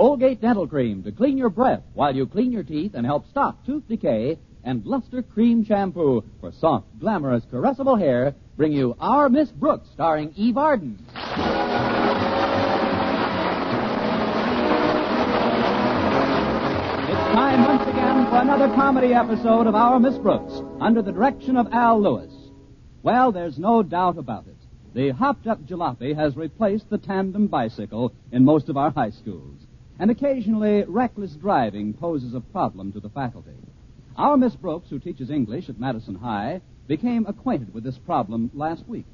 Colgate Dental Cream to clean your breath while you clean your teeth and help stop tooth decay, and Luster Cream Shampoo for soft, glamorous, caressable hair bring you Our Miss Brooks, starring Eve Arden. It's time once again for another comedy episode of Our Miss Brooks, under the direction of Al Lewis. Well, there's no doubt about it. The hopped up jalopy has replaced the tandem bicycle in most of our high schools. And occasionally, reckless driving poses a problem to the faculty. Our Miss Brooks, who teaches English at Madison High, became acquainted with this problem last week.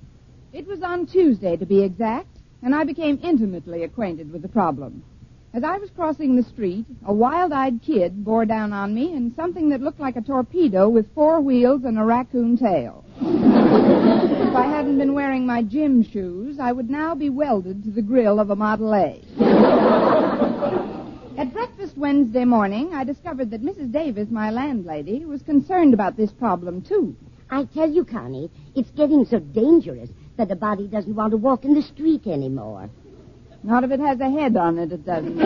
It was on Tuesday, to be exact, and I became intimately acquainted with the problem. As I was crossing the street, a wild eyed kid bore down on me in something that looked like a torpedo with four wheels and a raccoon tail. if I hadn't been wearing my gym shoes, I would now be welded to the grill of a Model A. At breakfast Wednesday morning, I discovered that Mrs. Davis, my landlady, was concerned about this problem, too. I tell you, Connie, it's getting so dangerous that a body doesn't want to walk in the street anymore. Not if it has a head on it, it doesn't.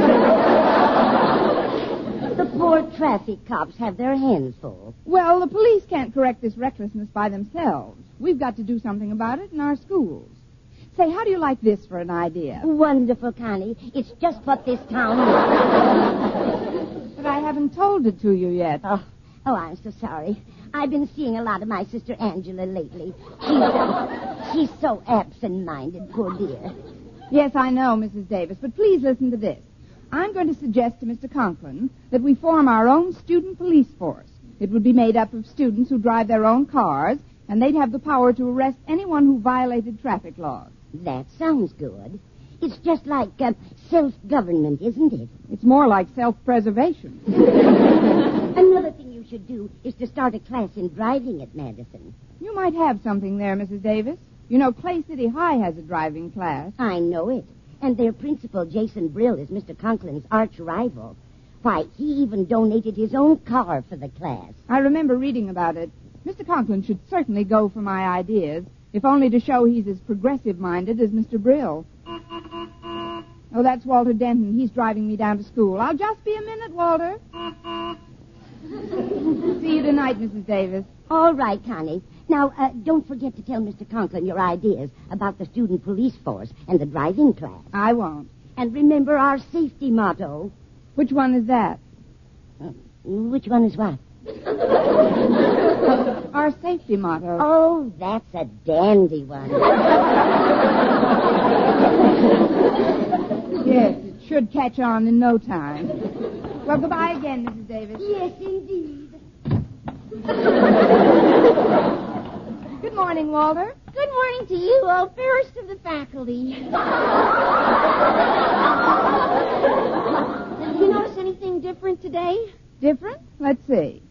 The poor traffic cops have their hands full. Well, the police can't correct this recklessness by themselves. We've got to do something about it in our schools. Say, how do you like this for an idea? Wonderful, Connie. It's just what this town needs. But I haven't told it to you yet. Oh, oh, I'm so sorry. I've been seeing a lot of my sister Angela lately. She's, she's so absent-minded, poor dear. Yes, I know, Mrs. Davis, but please listen to this. I'm going to suggest to Mr. Conklin that we form our own student police force. It would be made up of students who drive their own cars, and they'd have the power to arrest anyone who violated traffic laws. That sounds good. It's just like uh, self-government, isn't it? It's more like self-preservation. Another thing you should do is to start a class in driving at Madison. You might have something there, Mrs. Davis. You know, Clay City High has a driving class. I know it. And their principal, Jason Brill, is Mr. Conklin's arch rival. Why, he even donated his own car for the class. I remember reading about it. Mr. Conklin should certainly go for my ideas, if only to show he's as progressive-minded as Mr. Brill. Oh, that's Walter Denton. He's driving me down to school. I'll just be a minute, Walter. See you tonight, Mrs. Davis. All right, Connie. Now, uh, don't forget to tell Mr. Conklin your ideas about the student police force and the driving class. I won't. And remember our safety motto. Which one is that? Uh, which one is what? Our safety motto. Oh, that's a dandy one. Yes, it should catch on in no time. Well, goodbye again, Mrs. Davis. yes, indeed. Good morning, Walter. Good morning to you, oh fairest of the faculty. Did you notice anything different today? Different? Let's see.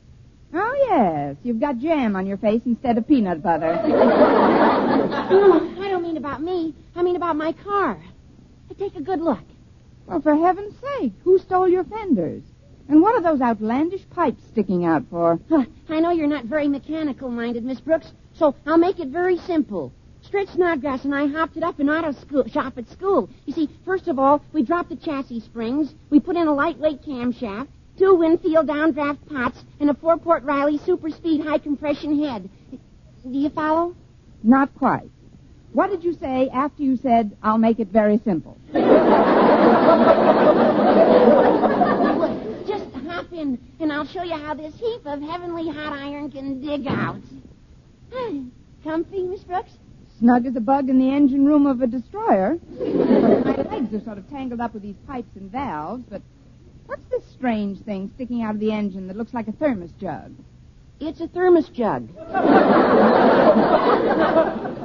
Oh, yes. You've got jam on your face instead of peanut butter. No, I don't mean about me. I mean about my car. Take a good look. Well, for heaven's sake, who stole your fenders? And what are those outlandish pipes sticking out for? Huh, I know you're not very mechanical minded, Miss Brooks, so I'll make it very simple. Stretch Snodgrass and I hopped it up in auto school, shop at school. You see, first of all, we dropped the chassis springs, we put in a lightweight camshaft, two Winfield downdraft pots, and a four-port Riley super speed high compression head. Do you follow? Not quite. What did you say after you said, I'll make it very simple? Just hop in, and I'll show you how this heap of heavenly hot iron can dig out. Comfy, Miss Brooks? Snug as a bug in the engine room of a destroyer. My legs are sort of tangled up with these pipes and valves, but what's this strange thing sticking out of the engine that looks like a thermos jug? It's a thermos jug.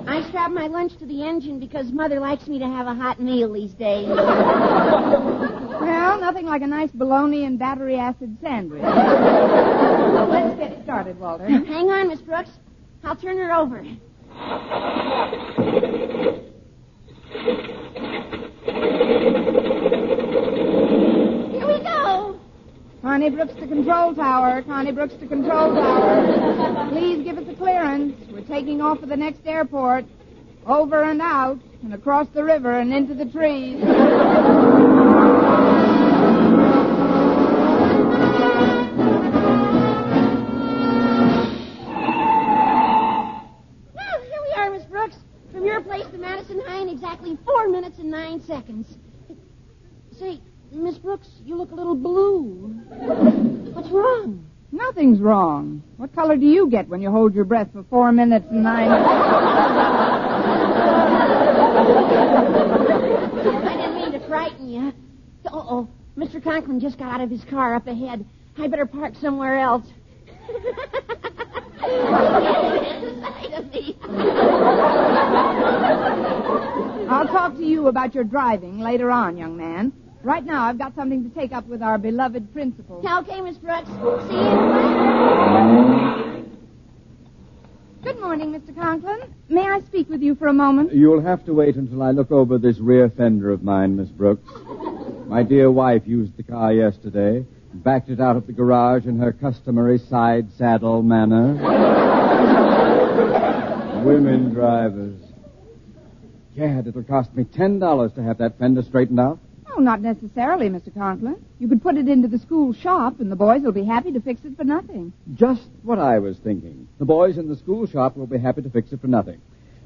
I strap my lunch to the engine because Mother likes me to have a hot meal these days. Well, nothing like a nice bologna and battery acid sandwich. well, Let's get started, Walter. Hang on, Miss Brooks. I'll turn her over. Connie Brooks to control tower. Connie Brooks to control tower. Please give us a clearance. We're taking off for the next airport. Over and out, and across the river and into the trees. well, here we are, Miss Brooks. From your place to Madison High in exactly four minutes and nine seconds. See you look a little blue. What's wrong? Nothing's wrong. What color do you get when you hold your breath for four minutes and nine? I didn't mean to frighten you. Uh-oh. Mr. Conklin just got out of his car up ahead. I better park somewhere else. I'll talk to you about your driving later on, young man. Right now, I've got something to take up with our beloved principal. okay, Miss Brooks. See you. Good morning, Mr. Conklin. May I speak with you for a moment? You'll have to wait until I look over this rear fender of mine, Miss Brooks. My dear wife used the car yesterday, backed it out of the garage in her customary side saddle manner. Women drivers. Gad, it'll cost me ten dollars to have that fender straightened out. Oh, not necessarily, Mr. Conklin. You could put it into the school shop, and the boys will be happy to fix it for nothing. Just what I was thinking. The boys in the school shop will be happy to fix it for nothing.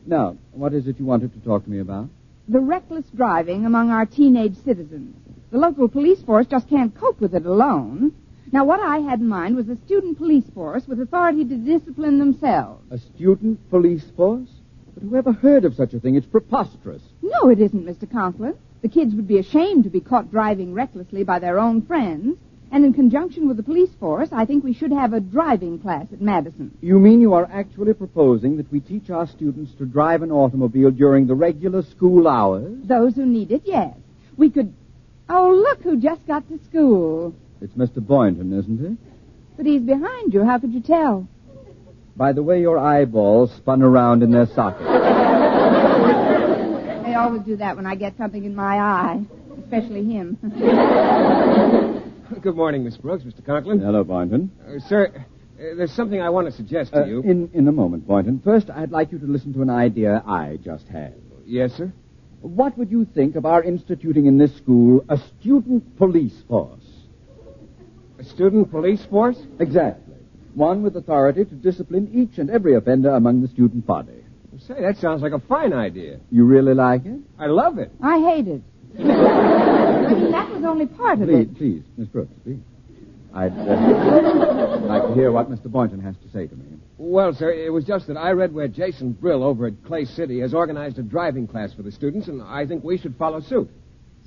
Now, what is it you wanted to talk to me about? The reckless driving among our teenage citizens. The local police force just can't cope with it alone. Now, what I had in mind was a student police force with authority to discipline themselves. A student police force? But who ever heard of such a thing? It's preposterous. No, it isn't, Mr. Conklin. The kids would be ashamed to be caught driving recklessly by their own friends. And in conjunction with the police force, I think we should have a driving class at Madison. You mean you are actually proposing that we teach our students to drive an automobile during the regular school hours? Those who need it, yes. We could. Oh, look who just got to school. It's Mr. Boynton, isn't it? But he's behind you. How could you tell? By the way your eyeballs spun around in their sockets. They always do that when I get something in my eye, especially him. Good morning, Miss Brooks, Mr. Conklin. Hello, Boynton. Uh, sir, uh, there's something I want to suggest to Uh, you. in, in a moment, Boynton. First, I'd like you to listen to an idea I just had. Yes, sir? What would you think of our instituting in this school a student police force? A student police force? Exactly. One with authority to discipline each and every offender among the student body. Say, that sounds like a fine idea. You really like it? I love it. I hate it. I mean, that was only part of Please, it. please, Miss Brooks, please. I'd uh, like to hear what Mr. Boynton has to say to me. Well, sir, it was just that I read where Jason Brill over at Clay City has organized a driving class for the students, and I think we should follow suit.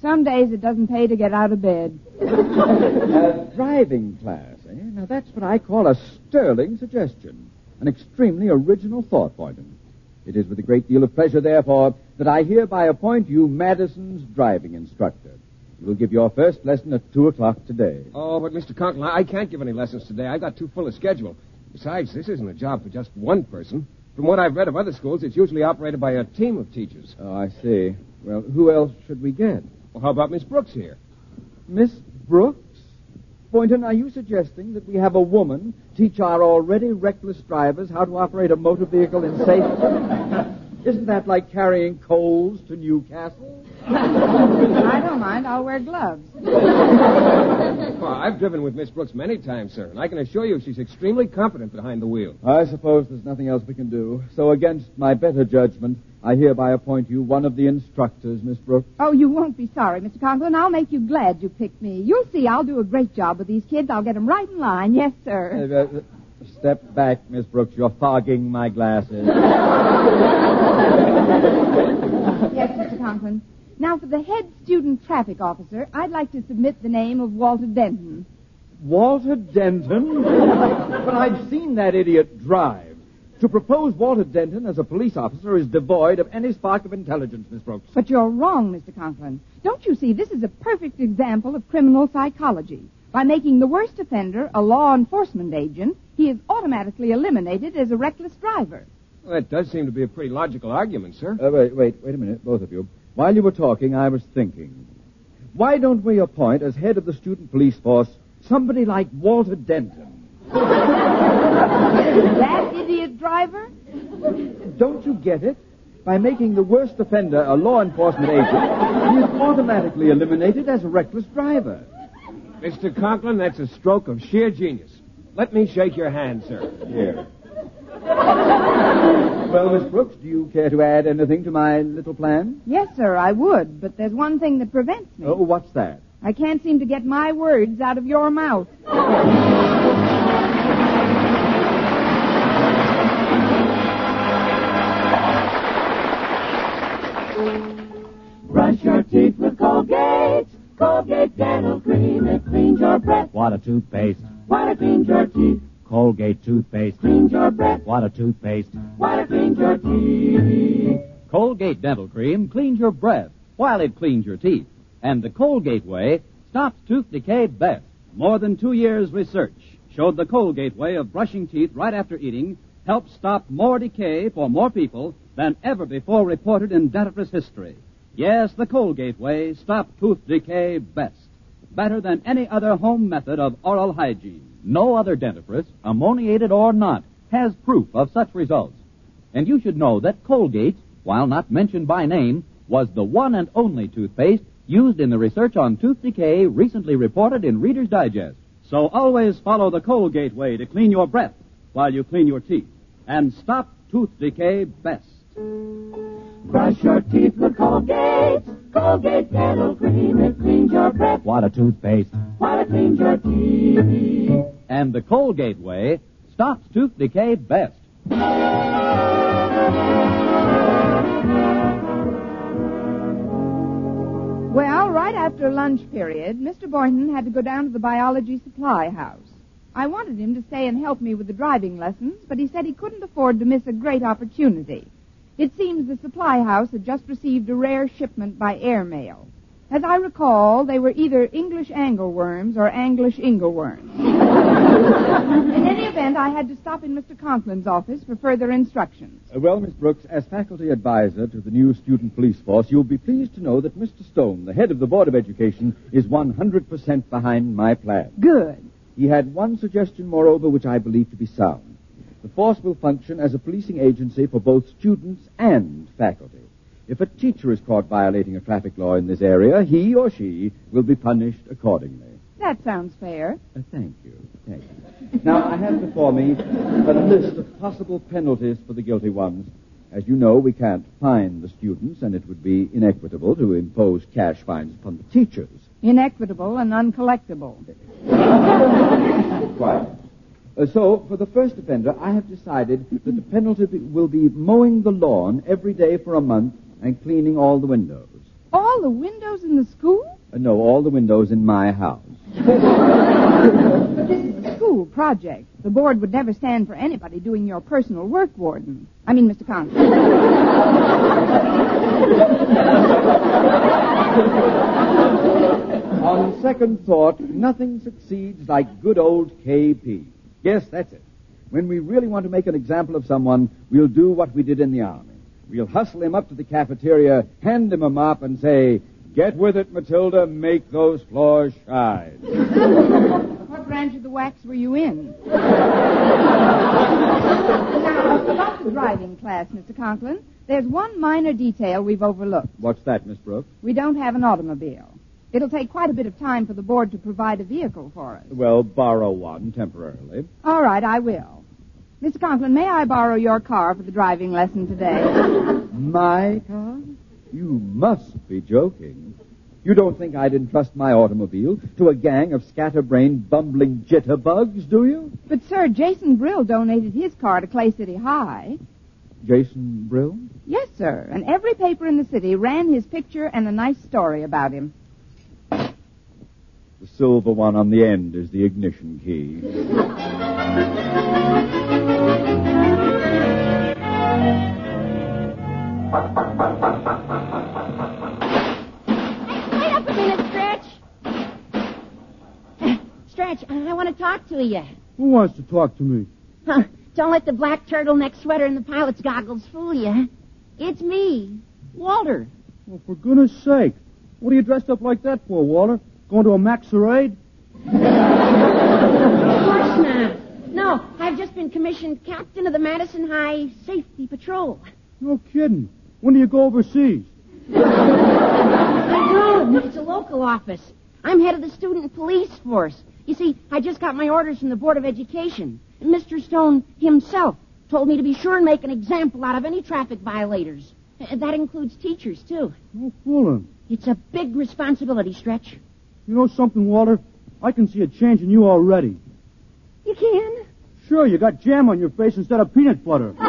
Some days it doesn't pay to get out of bed. A driving class, eh? Now, that's what I call a sterling suggestion. An extremely original thought, Boynton. It is with a great deal of pleasure, therefore, that I hereby appoint you Madison's driving instructor. You will give your first lesson at 2 o'clock today. Oh, but Mr. Conklin, I I can't give any lessons today. I've got too full a schedule. Besides, this isn't a job for just one person. From what I've read of other schools, it's usually operated by a team of teachers. Oh, I see. Well, who else should we get? Well, how about Miss Brooks here? Miss Brooks? Boynton, are you suggesting that we have a woman teach our already reckless drivers how to operate a motor vehicle in safety? Isn't that like carrying coals to Newcastle? I don't mind. I'll wear gloves. Well, I've driven with Miss Brooks many times, sir, and I can assure you she's extremely competent behind the wheel. I suppose there's nothing else we can do. So, against my better judgment, I hereby appoint you one of the instructors, Miss Brooks. Oh, you won't be sorry, Mr. Conklin. I'll make you glad you picked me. You'll see I'll do a great job with these kids. I'll get them right in line. Yes, Uh, sir. uh, step back, Miss Brooks. You're fogging my glasses. Yes, Mr. Conklin. Now, for the head student traffic officer, I'd like to submit the name of Walter Denton. Walter Denton? but I've seen that idiot drive. To propose Walter Denton as a police officer is devoid of any spark of intelligence, Miss Brooks. But you're wrong, Mr. Conklin. Don't you see, this is a perfect example of criminal psychology. By making the worst offender a law enforcement agent, he is automatically eliminated as a reckless driver. Well, that does seem to be a pretty logical argument, sir. Uh, wait, wait, wait a minute, both of you. While you were talking, I was thinking. Why don't we appoint as head of the student police force somebody like Walter Denton? That idiot driver? Don't you get it? By making the worst offender a law enforcement agent, he is automatically eliminated as a reckless driver. Mr. Conklin, that's a stroke of sheer genius. Let me shake your hand, sir. Here. well, Miss Brooks, do you care to add anything to my little plan? Yes, sir, I would, but there's one thing that prevents me. Oh, what's that? I can't seem to get my words out of your mouth. Brush your teeth with Colgate. Colgate Dental Cream. It cleans your breath. What a toothpaste. While it cleans your teeth. Colgate toothpaste. Cleans your breath. What a toothpaste. While it cleans your teeth. Colgate Dental Cream cleans your breath while it cleans your teeth. And the Colgate way stops tooth decay best. More than two years' research showed the Colgate way of brushing teeth right after eating helps stop more decay for more people than ever before reported in dentifrice history. Yes, the Colgate way stops tooth decay best. Better than any other home method of oral hygiene. No other dentifrice, ammoniated or not, has proof of such results. And you should know that Colgate, while not mentioned by name, was the one and only toothpaste used in the research on tooth decay recently reported in Reader's Digest. So always follow the Colgate way to clean your breath while you clean your teeth and stop tooth decay best. Brush your teeth with Colgate. Colgate Dental Cream. It cleans your breath. What a toothpaste. While it cleans your teeth. And the Colgate way stops tooth decay best. Well, right after lunch period, Mr. Boynton had to go down to the biology supply house. I wanted him to stay and help me with the driving lessons, but he said he couldn't afford to miss a great opportunity. It seems the supply house had just received a rare shipment by airmail. As I recall, they were either English angleworms or English ingleworms. in any event, I had to stop in Mr. Conklin's office for further instructions. Uh, well, Miss Brooks, as faculty advisor to the new student police force, you'll be pleased to know that Mr. Stone, the head of the Board of Education, is 100% behind my plan. Good. He had one suggestion, moreover, which I believe to be sound. The force will function as a policing agency for both students and faculty. If a teacher is caught violating a traffic law in this area, he or she will be punished accordingly. That sounds fair. Uh, thank you. Thank you. Now, I have before me a list of possible penalties for the guilty ones. As you know, we can't fine the students, and it would be inequitable to impose cash fines upon the teachers. Inequitable and uncollectible. Quite. Uh, so, for the first offender, I have decided that the penalty will be mowing the lawn every day for a month and cleaning all the windows. All the windows in the school? Uh, no, all the windows in my house. This is a school project. The board would never stand for anybody doing your personal work, Warden. I mean, Mr. Conklin. On second thought, nothing succeeds like good old KP. Yes, that's it. When we really want to make an example of someone, we'll do what we did in the Army. We'll hustle him up to the cafeteria, hand him a mop, and say, Get with it, Matilda, make those floors shine. what branch of the wax were you in? now, about the driving class, Mr. Conklin, there's one minor detail we've overlooked. What's that, Miss Brooks? We don't have an automobile. It'll take quite a bit of time for the board to provide a vehicle for us. Well, borrow one temporarily. All right, I will. Mr. Conklin, may I borrow your car for the driving lesson today? My car? You must be joking. You don't think I'd entrust my automobile to a gang of scatterbrained, bumbling jitterbugs, do you? but, sir, Jason Brill donated his car to Clay City High. Jason Brill? Yes, sir, and every paper in the city ran his picture and a nice story about him. The silver one on the end is the ignition key. Wait up a minute, Stretch. Eh, Stretch, I want to talk to you. Who wants to talk to me? Huh, Don't let the black turtleneck sweater and the pilot's goggles fool you. It's me, Walter. Well, for goodness sake. What are you dressed up like that for, Walter? Going to a masquerade? Of course not. No, I've just been commissioned captain of the Madison High Safety Patrol. No kidding. When do you go overseas? I don't. It's a local office. I'm head of the student police force. You see, I just got my orders from the Board of Education. And Mr. Stone himself told me to be sure and make an example out of any traffic violators. Uh, That includes teachers, too. No fooling. It's a big responsibility, Stretch. You know something, Walter? I can see a change in you already. You can? Sure, you got jam on your face instead of peanut butter.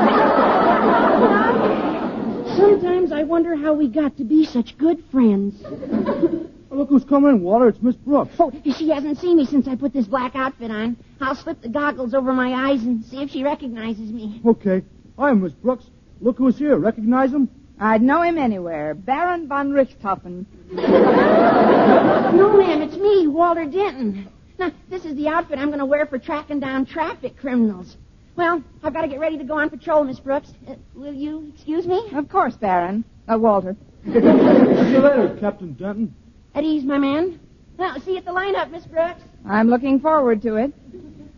Sometimes I wonder how we got to be such good friends. Oh, look who's coming in, Walter. It's Miss Brooks. Oh, she hasn't seen me since I put this black outfit on. I'll slip the goggles over my eyes and see if she recognizes me. Okay. Hi, Miss Brooks. Look who's here. Recognize him? I'd know him anywhere. Baron von Richthofen. No, ma'am, it's me, Walter Denton. Now, this is the outfit I'm going to wear for tracking down traffic criminals. Well, I've got to get ready to go on patrol, Miss Brooks. Uh, will you excuse me? Of course, Baron. Uh, Walter. See you later, Captain Denton. At ease, my man. Well, see you at the lineup, Miss Brooks. I'm looking forward to it.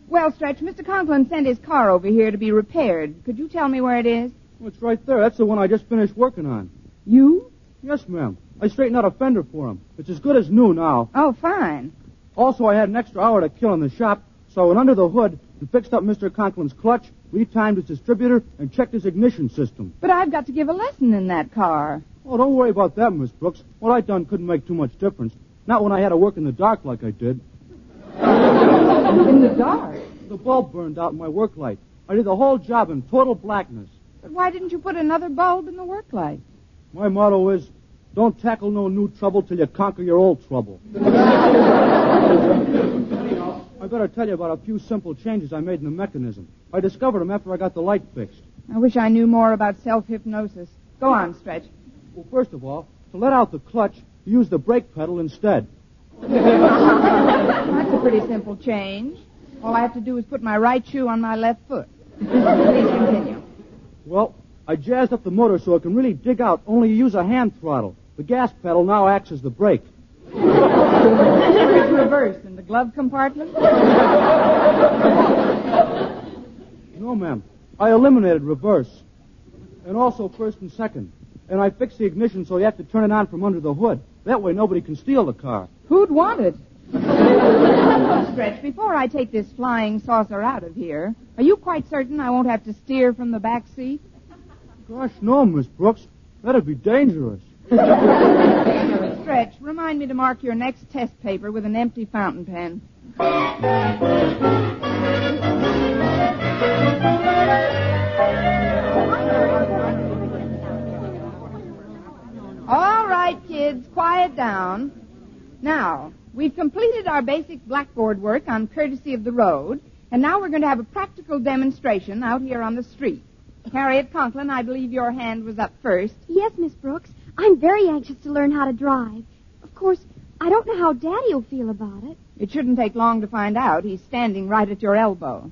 Well, Stretch, Mr. Conklin sent his car over here to be repaired. Could you tell me where it is? It's right there. That's the one I just finished working on. You? Yes, ma'am. I straightened out a fender for him. It's as good as new now. Oh, fine. Also, I had an extra hour to kill in the shop, so I went under the hood and fixed up Mr. Conklin's clutch, retimed his distributor, and checked his ignition system. But I've got to give a lesson in that car. Oh, don't worry about that, Miss Brooks. What I done couldn't make too much difference. Not when I had to work in the dark like I did. In the dark. The bulb burned out in my work light. I did the whole job in total blackness. But why didn't you put another bulb in the work light? My motto is, don't tackle no new trouble till you conquer your old trouble. I better tell you about a few simple changes I made in the mechanism. I discovered them after I got the light fixed. I wish I knew more about self-hypnosis. Go on, Stretch. Well, first of all, to let out the clutch, you use the brake pedal instead. That's a pretty simple change. All I have to do is put my right shoe on my left foot. Please continue. Well, I jazzed up the motor so it can really dig out, only you use a hand throttle. The gas pedal now acts as the brake. It's reversed in the glove compartment. No, ma'am. I eliminated reverse. And also first and second. And I fixed the ignition so you have to turn it on from under the hood. That way nobody can steal the car. Who'd want it? Stretch, before I take this flying saucer out of here, are you quite certain I won't have to steer from the back seat? Gosh, no, Miss Brooks. That'd be dangerous. Stretch, remind me to mark your next test paper with an empty fountain pen. All right, kids, quiet down. Now, we've completed our basic blackboard work on courtesy of the road, and now we're going to have a practical demonstration out here on the street. Harriet Conklin, I believe your hand was up first. Yes, Miss Brooks. I'm very anxious to learn how to drive. Of course, I don't know how Daddy will feel about it. It shouldn't take long to find out. He's standing right at your elbow.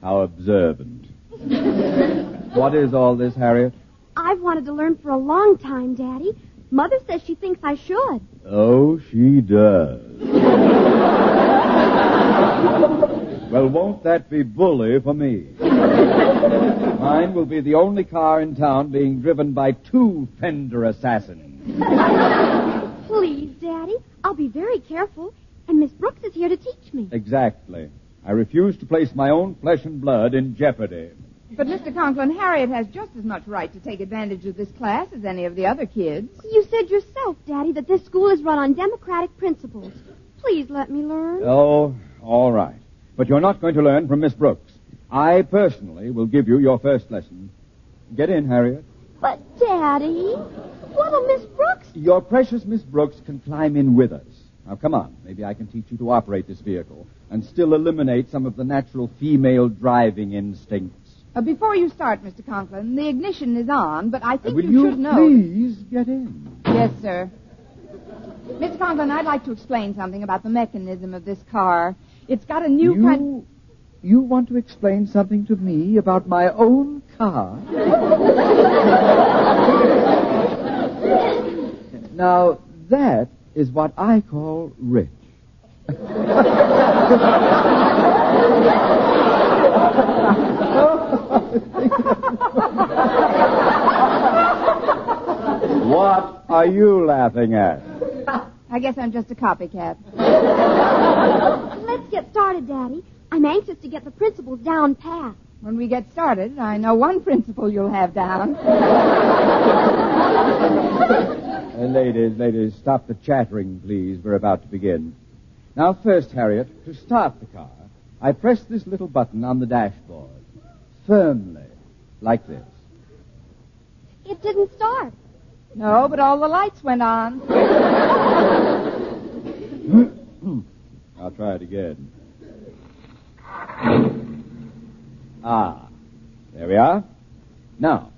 How observant. what is all this, Harriet? I've wanted to learn for a long time, Daddy. Mother says she thinks I should. Oh, she does. well, won't that be bully for me? Mine will be the only car in town being driven by two fender assassins. Please, Daddy. I'll be very careful. And Miss Brooks is here to teach me. Exactly. I refuse to place my own flesh and blood in jeopardy. But, Mr. Conklin, Harriet has just as much right to take advantage of this class as any of the other kids. You said yourself, Daddy, that this school is run on democratic principles. Please let me learn. Oh, all right. But you're not going to learn from Miss Brooks. I personally will give you your first lesson. Get in, Harriet. But, Daddy, what'll Miss Brooks? Your precious Miss Brooks can climb in with us. Now, come on. Maybe I can teach you to operate this vehicle and still eliminate some of the natural female driving instincts. Uh, before you start, Mr. Conklin, the ignition is on, but I think Will you, you should know. please get in? Yes, sir. Mr. Conklin, I'd like to explain something about the mechanism of this car. It's got a new you, kind. you want to explain something to me about my own car? now, that is what I call rich. what are you laughing at? I guess I'm just a copycat. Let's get started, Daddy. I'm anxious to get the principles down pat. When we get started, I know one principle you'll have down. Uh, ladies, ladies, stop the chattering, please. We're about to begin. Now, first, Harriet, to start the car, I press this little button on the dashboard. Firmly. Like this. It didn't start. No, but all the lights went on. I'll try it again. Ah, there we are. Now,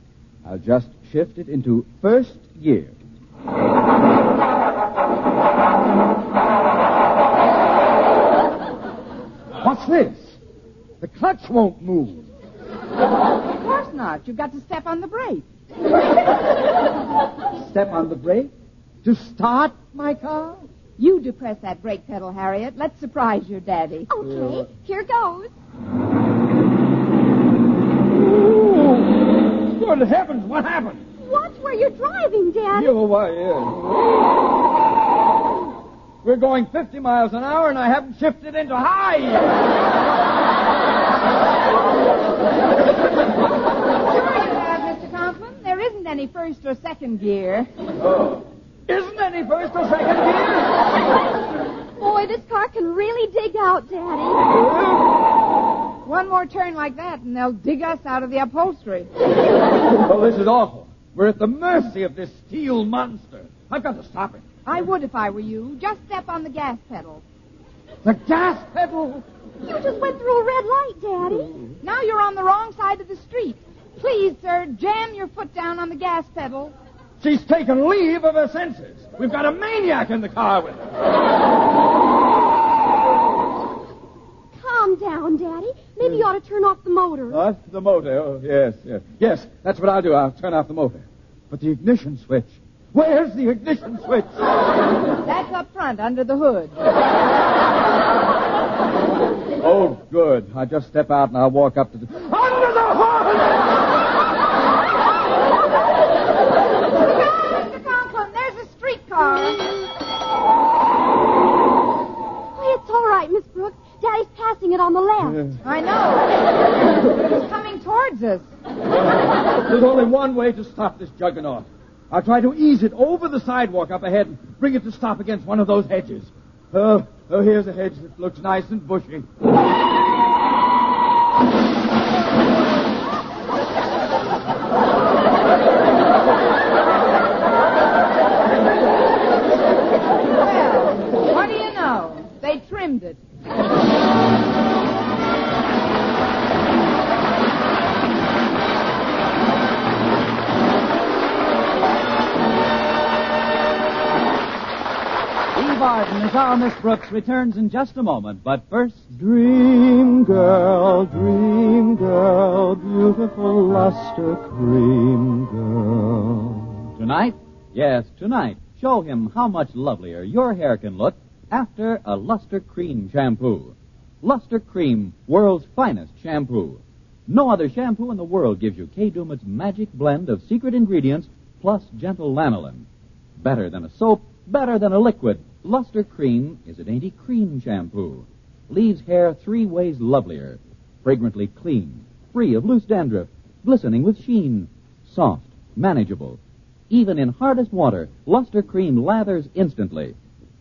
I'll just shift it into first gear. What's this? The clutch won't move. Of course not. You've got to step on the brake. Step on the brake to start my car? You depress that brake pedal, Harriet. Let's surprise your daddy. Okay, here goes. Good heavens, what happened? Watch where you're driving, Daddy. You, why, yes. We're going 50 miles an hour, and I haven't shifted into high yet. Sure you have, Mr. Conklin. There isn't any first or second gear. Oh. Isn't any first or second gear? Boy, this car can really dig out, Daddy. One more turn like that, and they'll dig us out of the upholstery. Oh, this is awful. We're at the mercy of this steel monster. I've got to stop it. I would if I were you. Just step on the gas pedal. The gas pedal? You just went through a red light, Daddy. Now you're on the wrong side of the street. Please, sir, jam your foot down on the gas pedal. She's taken leave of her senses. We've got a maniac in the car with her. Calm down, Daddy. Maybe you ought to turn off the motor. What? The motor? Oh, yes, yes. Yes, that's what I'll do. I'll turn off the motor. But the ignition switch. Where's the ignition switch? That's up front under the hood. Oh, good. I'll just step out and I'll walk up to the. Under the hood! Mr. Conklin, there's a streetcar. Oh, it's all right, Miss Brooks. Daddy's passing it on the left. I know. It's coming towards us. There's only one way to stop this juggernaut. I'll try to ease it over the sidewalk up ahead and bring it to stop against one of those hedges. Oh, oh, here's a hedge that looks nice and bushy. Well, what do you know? They trimmed it. Arden as our Miss Brooks returns in just a moment, but first. Dream girl, dream girl, beautiful luster cream girl. Tonight? Yes, tonight. Show him how much lovelier your hair can look after a Luster Cream shampoo. Luster Cream, world's finest shampoo. No other shampoo in the world gives you Kay Daumit's magic blend of secret ingredients plus gentle lanolin. Better than a soap, better than a liquid. Luster Cream is a dainty cream shampoo. Leaves hair three ways lovelier. Fragrantly clean, free of loose dandruff, glistening with sheen, soft, manageable. Even in hardest water, Luster Cream lathers instantly.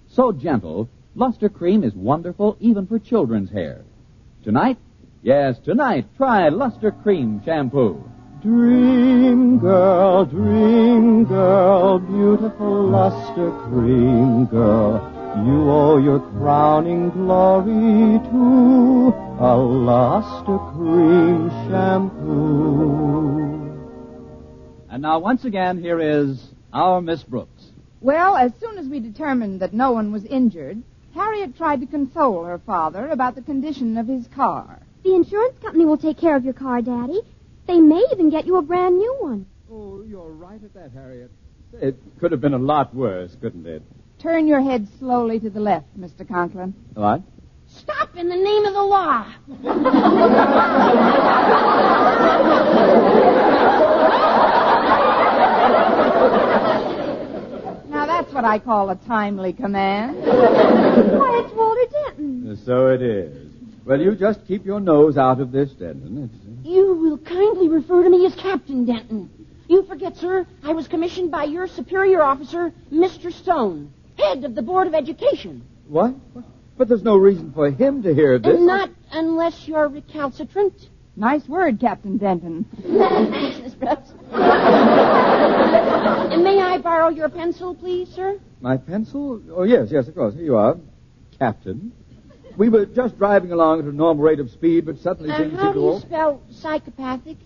So gentle, Luster Cream is wonderful even for children's hair. Tonight? Yes, tonight, try Luster Cream shampoo. Dream girl, dream girl, beautiful luster cream girl. You owe your crowning glory to a luster cream shampoo. And now, once again, here is our Miss Brooks. Well, as soon as we determined that no one was injured, Harriet tried to console her father about the condition of his car. The insurance company will take care of your car, Daddy. They may even get you a brand new one. Oh, you're right at that, Harriet. It could have been a lot worse, couldn't it? Turn your head slowly to the left, Mr. Conklin. What? Stop in the name of the law. Now that's what I call a timely command. Why, it's Walter Denton. So it is. Well, you just keep your nose out of this, Denton. It's- You will kindly refer to me as Captain Denton. You forget, sir, I was commissioned by your superior officer, Mr. Stone, head of the Board of Education. What? What? But there's no reason for him to hear this. Not unless you're recalcitrant. Nice word, Captain Denton. Thanks, Miss Brooks. and may I borrow your pencil, please, sir? My pencil? Oh, yes, yes, of course. Here you are, Captain. We were just driving along at a normal rate of speed, but suddenly Uh, things how do you spell psychopathic?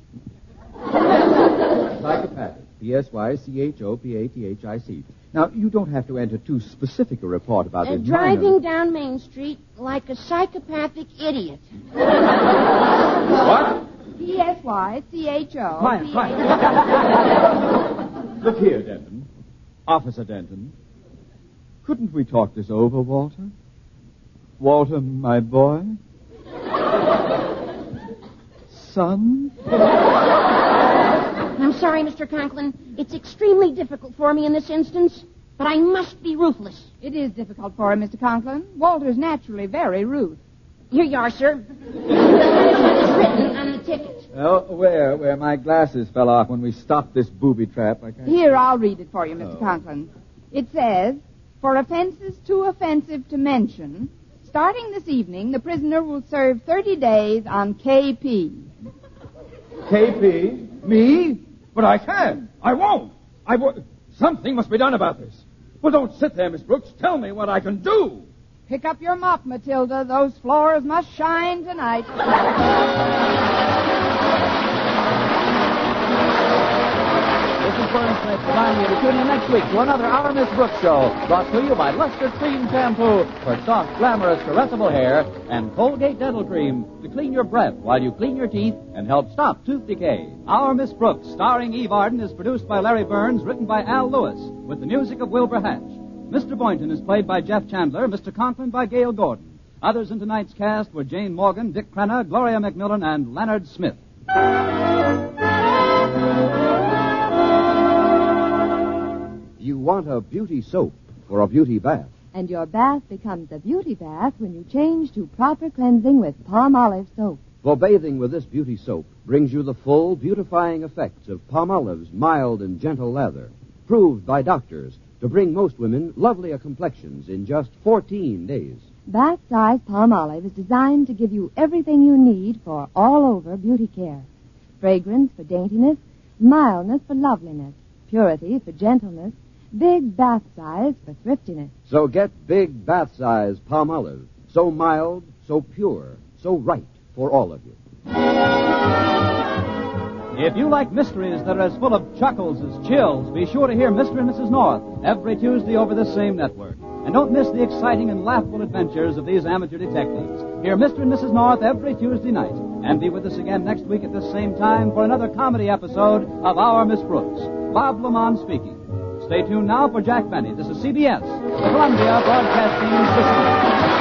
Psychopathic. P-S-Y-C-H-O-P-A-T-H-I-C. Now, you don't have to enter too specific a report about Uh, this driving minor- down Main Street like a psychopathic idiot. What? P-S-Y-C-H-O. Quiet, quiet. Look here, Denton. Officer Denton. Couldn't we talk this over, Walter? Walter, my boy? Son? I'm sorry, Mr. Conklin. It's extremely difficult for me in this instance, but I must be ruthless. It is difficult for him, Mr. Conklin. Walter's naturally very rude. Here you are, sir. it's written on the ticket. Oh, where? Where my glasses fell off when we stopped this booby trap. I can't... Here, I'll read it for you, Mr. Oh. Conklin. It says, for offenses too offensive to mention, starting this evening, the prisoner will serve 30 days on KP. KP? Me? But I can't. I won't. I won't. Something must be done about this. Well, don't sit there, Miss Brooks. Tell me what I can do. Pick up your mop, Matilda. Those floors must shine tonight. Vern Smith reminding you to tune in next week to another Our Miss Brooks show, brought to you by Luster Cream Shampoo for soft, glamorous, caressable hair, and Colgate Dental Cream to clean your breath while you clean your teeth and help stop tooth decay. Our Miss Brooks, starring Eve Arden, is produced by Larry Berns, written by Al Lewis, with the music of Wilbur Hatch. Mr. Boynton is played by Jeff Chandler, Mr. Conklin by Gale Gordon. Others in tonight's cast were Jane Morgan, Dick Crenna, Gloria McMillan, and Leonard Smith. You want a beauty soap for a beauty bath. And your bath becomes a beauty bath when you change to proper cleansing with Palmolive soap. For bathing with this beauty soap brings you the full beautifying effects of Palmolive's mild and gentle lather, proved by doctors to bring most women lovelier complexions in just 14 days. Bath size Palmolive is designed to give you everything you need for all over beauty care. Fragrance for daintiness, mildness for loveliness, purity for gentleness, big bath size for thriftiness. So get big bath size Palmolive. so mild, so pure, so right for all of you. If you like mysteries that are as full of chuckles as chills, be sure to hear Mr. and Mrs. North every Tuesday over this same network. And don't miss the exciting and laughable adventures of these amateur detectives. Hear Mr. and Mrs. North every Tuesday night. And be with us again next week at this same time for another comedy episode of Our Miss Brooks. Bob LeMond speaking. Stay tuned now for Jack Benny. This is CBS, the Columbia Broadcasting System.